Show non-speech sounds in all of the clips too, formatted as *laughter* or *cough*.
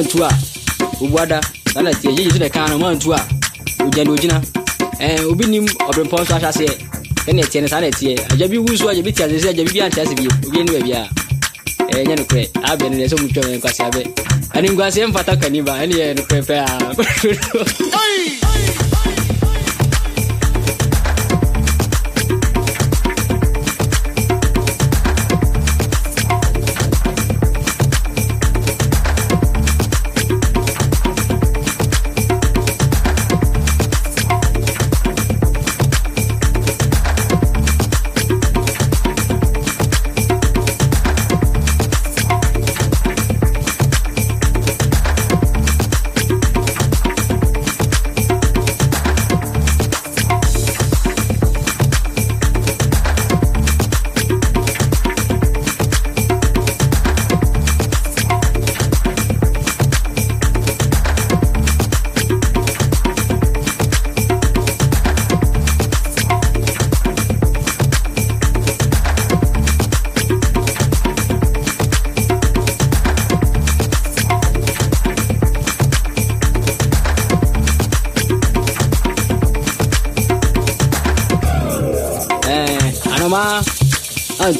Antu a obuada nana tie yeyi so de kan no ma antu a ogya na ogyina eh obi nim ɔbrempɔ nso ahyɛ aseɛ ɛne ɛteɛ no saa na ɛteɛ agya bi wu so agya bi te sɛ agya bi bi ante ase bio obi ani baabi a nyɛ nokorɛ abɛ no deɛ sɛ mutwa me nkwase abɛ ɛne nkwaseɛ mfata kaniba. Ɛne yɛ nokorɛ pɛ a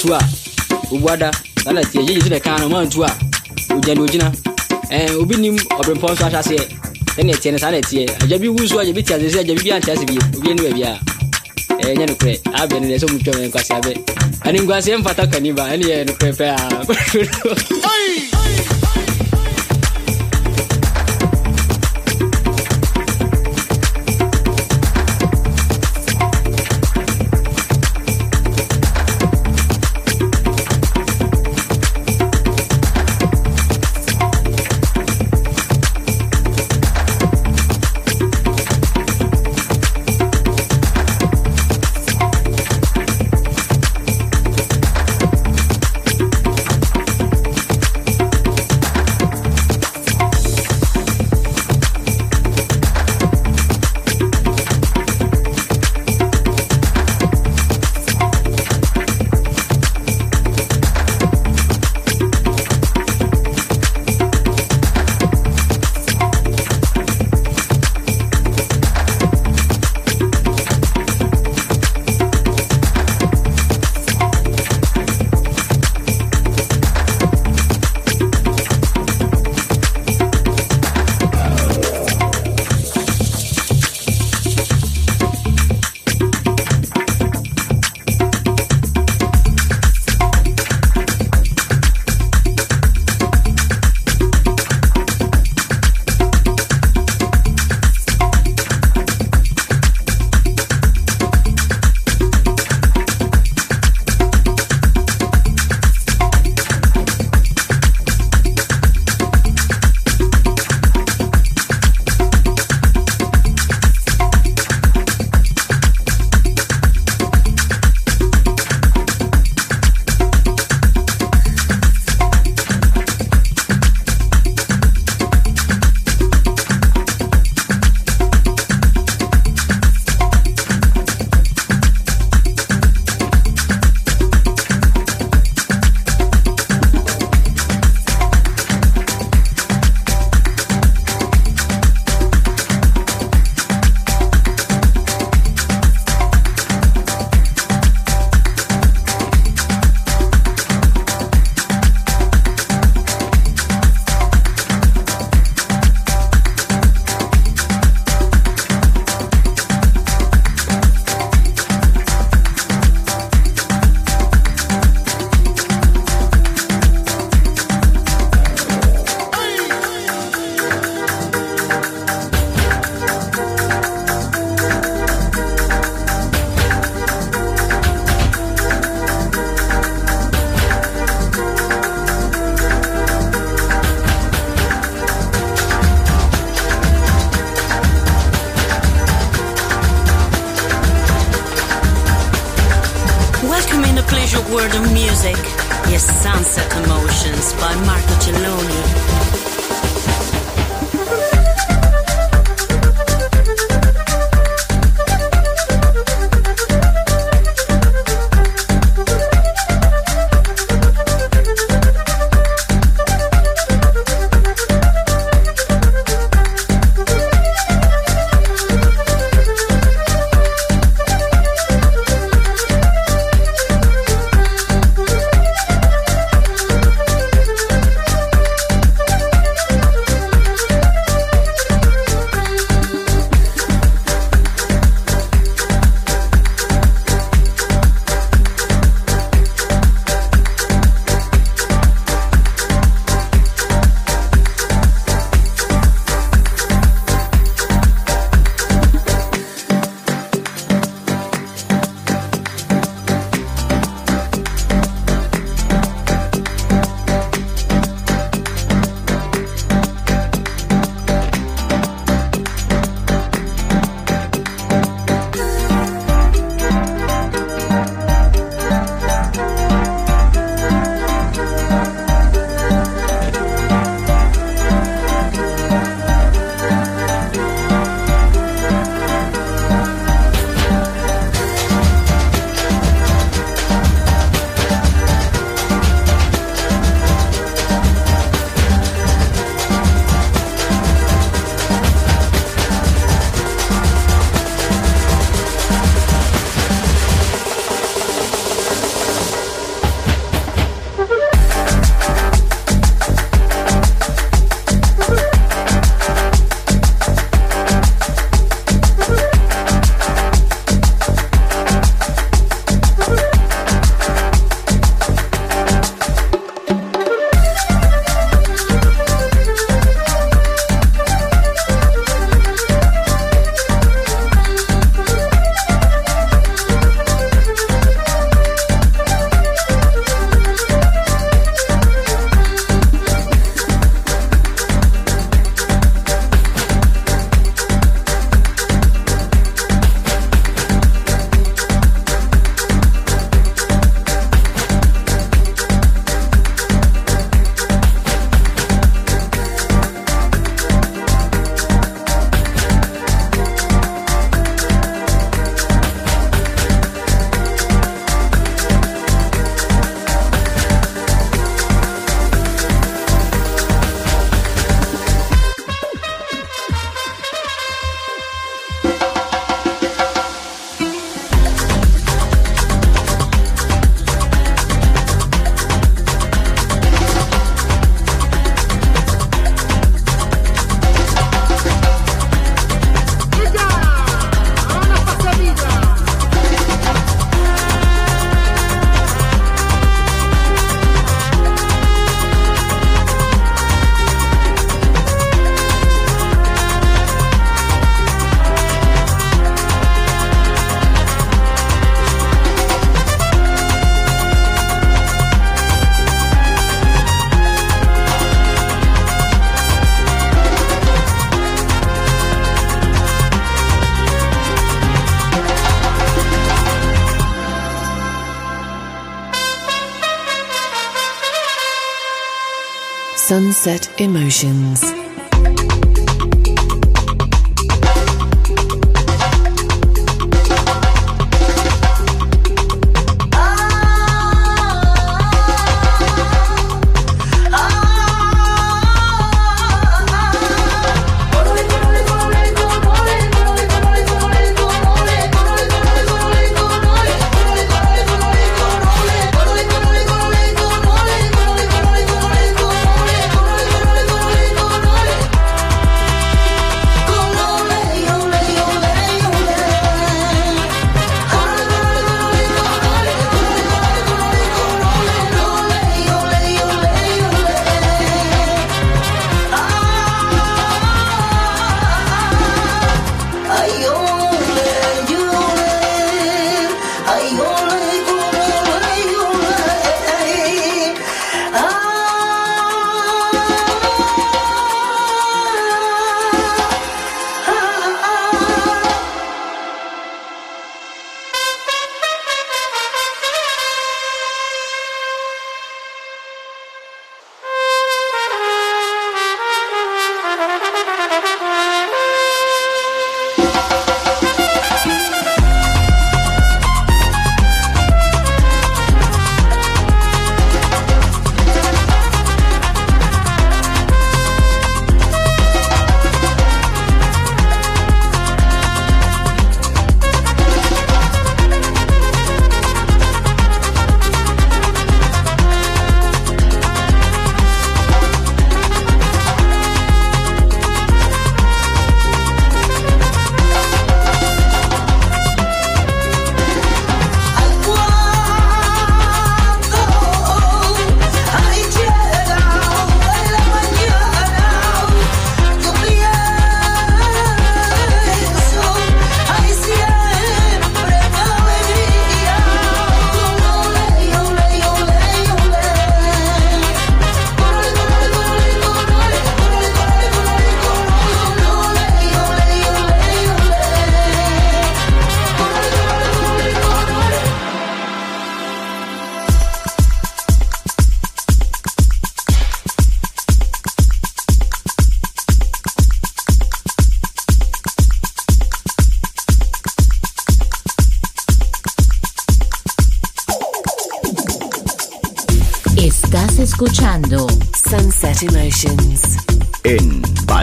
antu a obuada nana tie yeyi so de kan no ma antu a ogya na ogyina. Obi nim ɔbrempɔ nso ahyɛ aseɛ. Ɛne ɛteɛ no saa na ɛteɛ. Agya bi wu so agya bi te ase sɛ agya bi bi ante ase bio. Obi ani baabi a eh nyɛ nokorɛ. Abɛ no deɛ sɛ mutwa me nkwase ɛne nkwaseɛ mfata kaniba ɛne yɛ nokorɛ pɛ a *laughs* Sunset Emotions.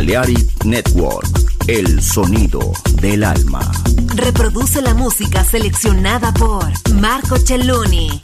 Balearic Network, el sonido del alma. Reproduce la música seleccionada por Marco Celloni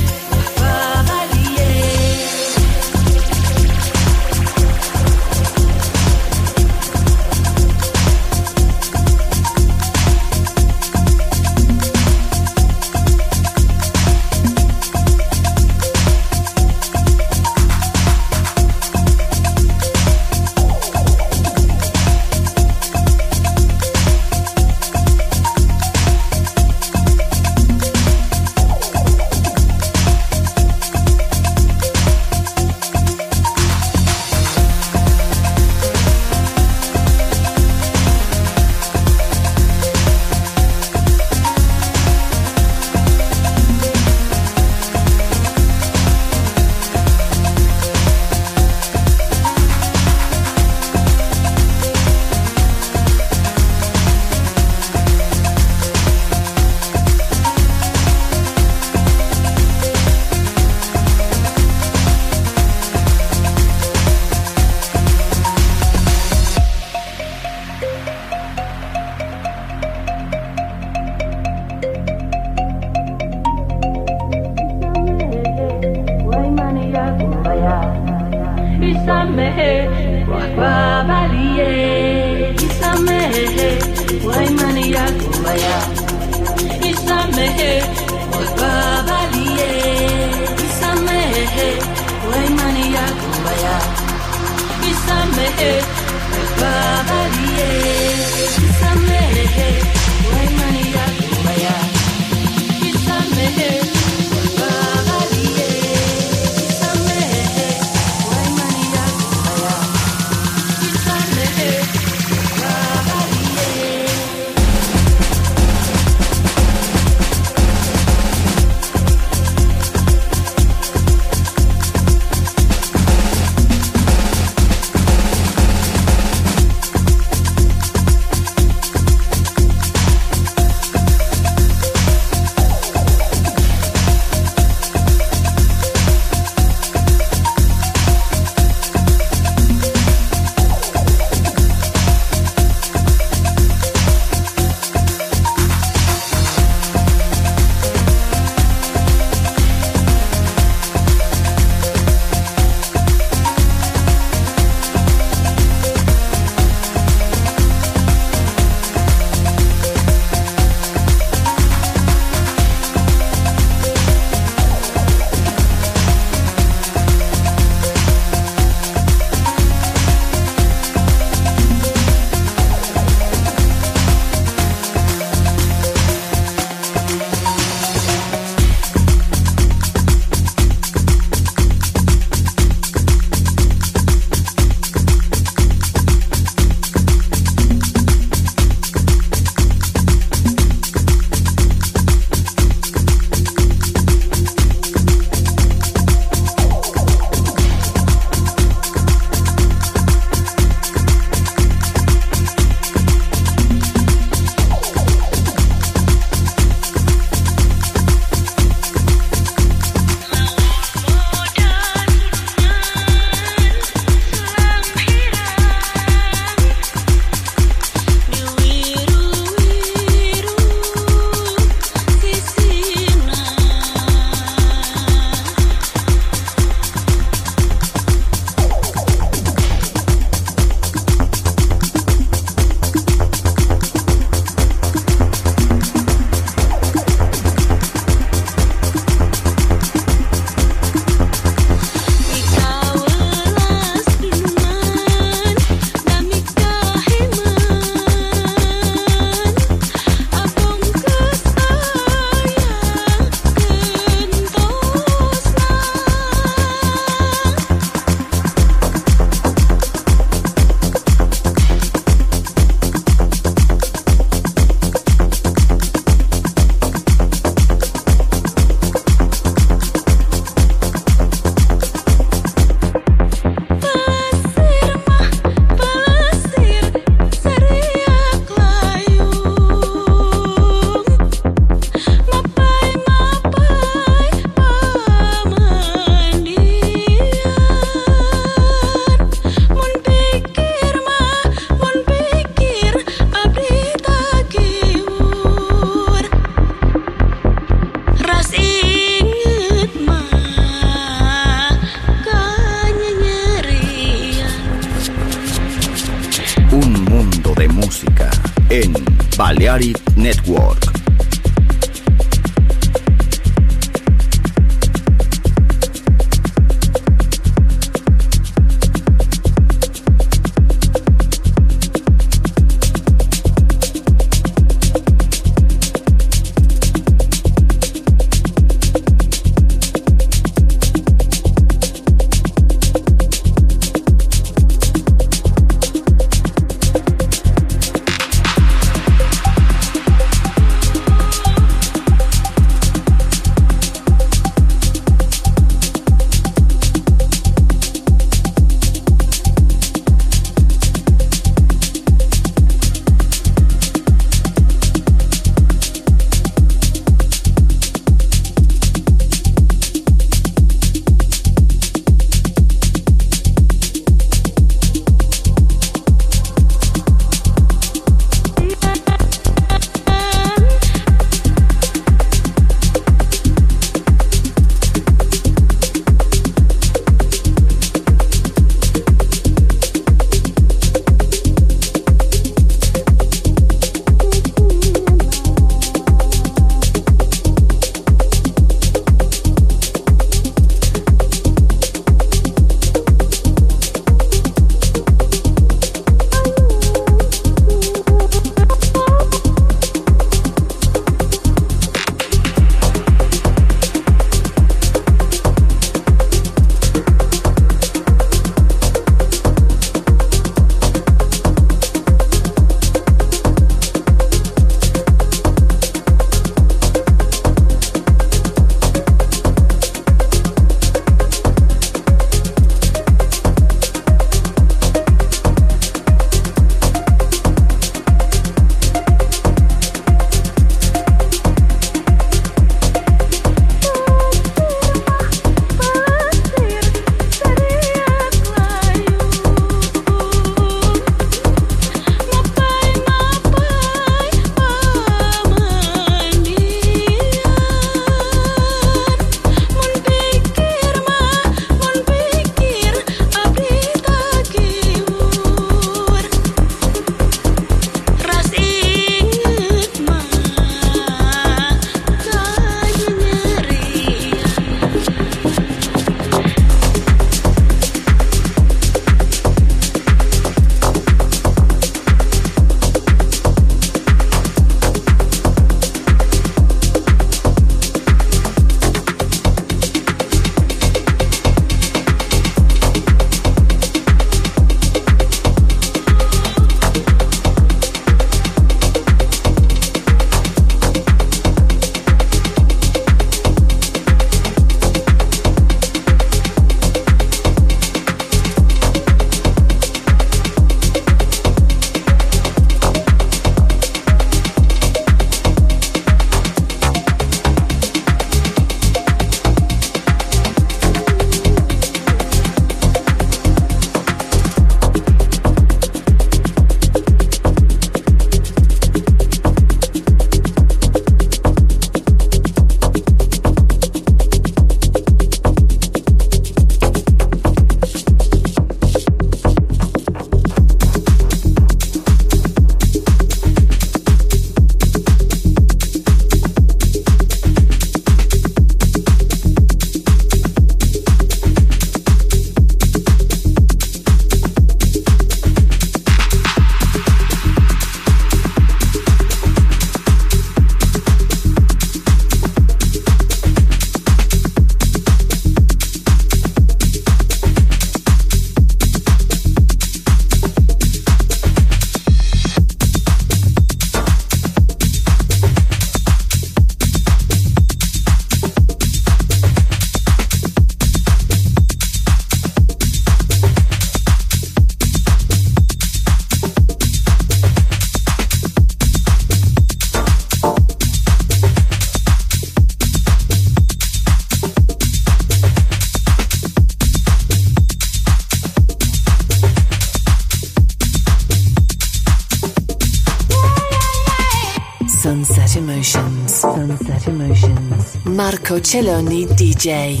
Marco DJ.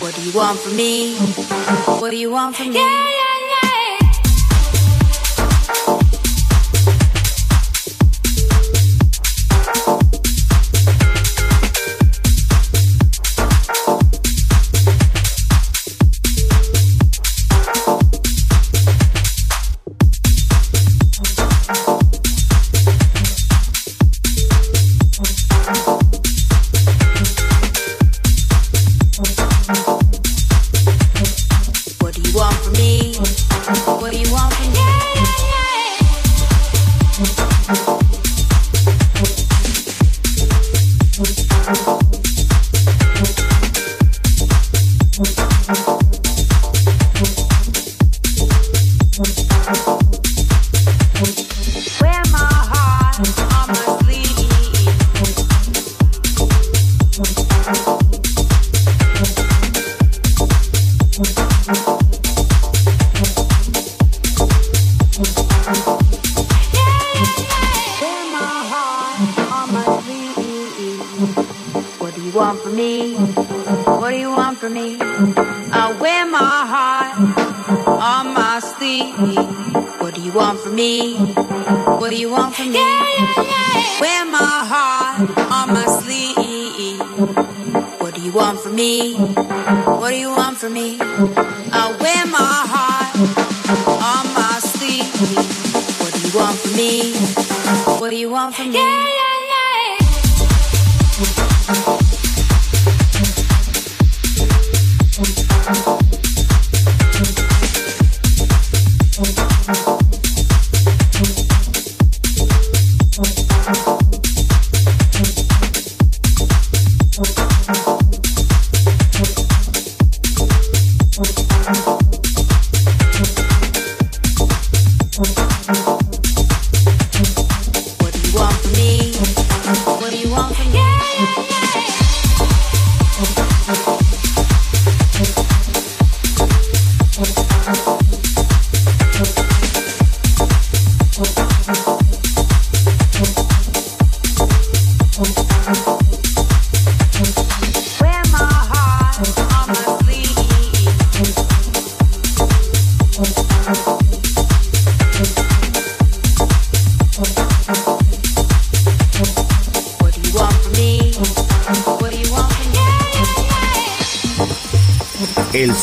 What do you want from me? What do you want from me? Want from me? What do you want from me? I wear my heart on my sleeve. What do you want from me? What do you want from me? Yeah, yeah, yeah. Wear my heart on my sleeve. What do you want from me? What do you want from me? I wear my heart on my sleeve. What do you want from me? What do you want from me? Yeah, yeah, yeah.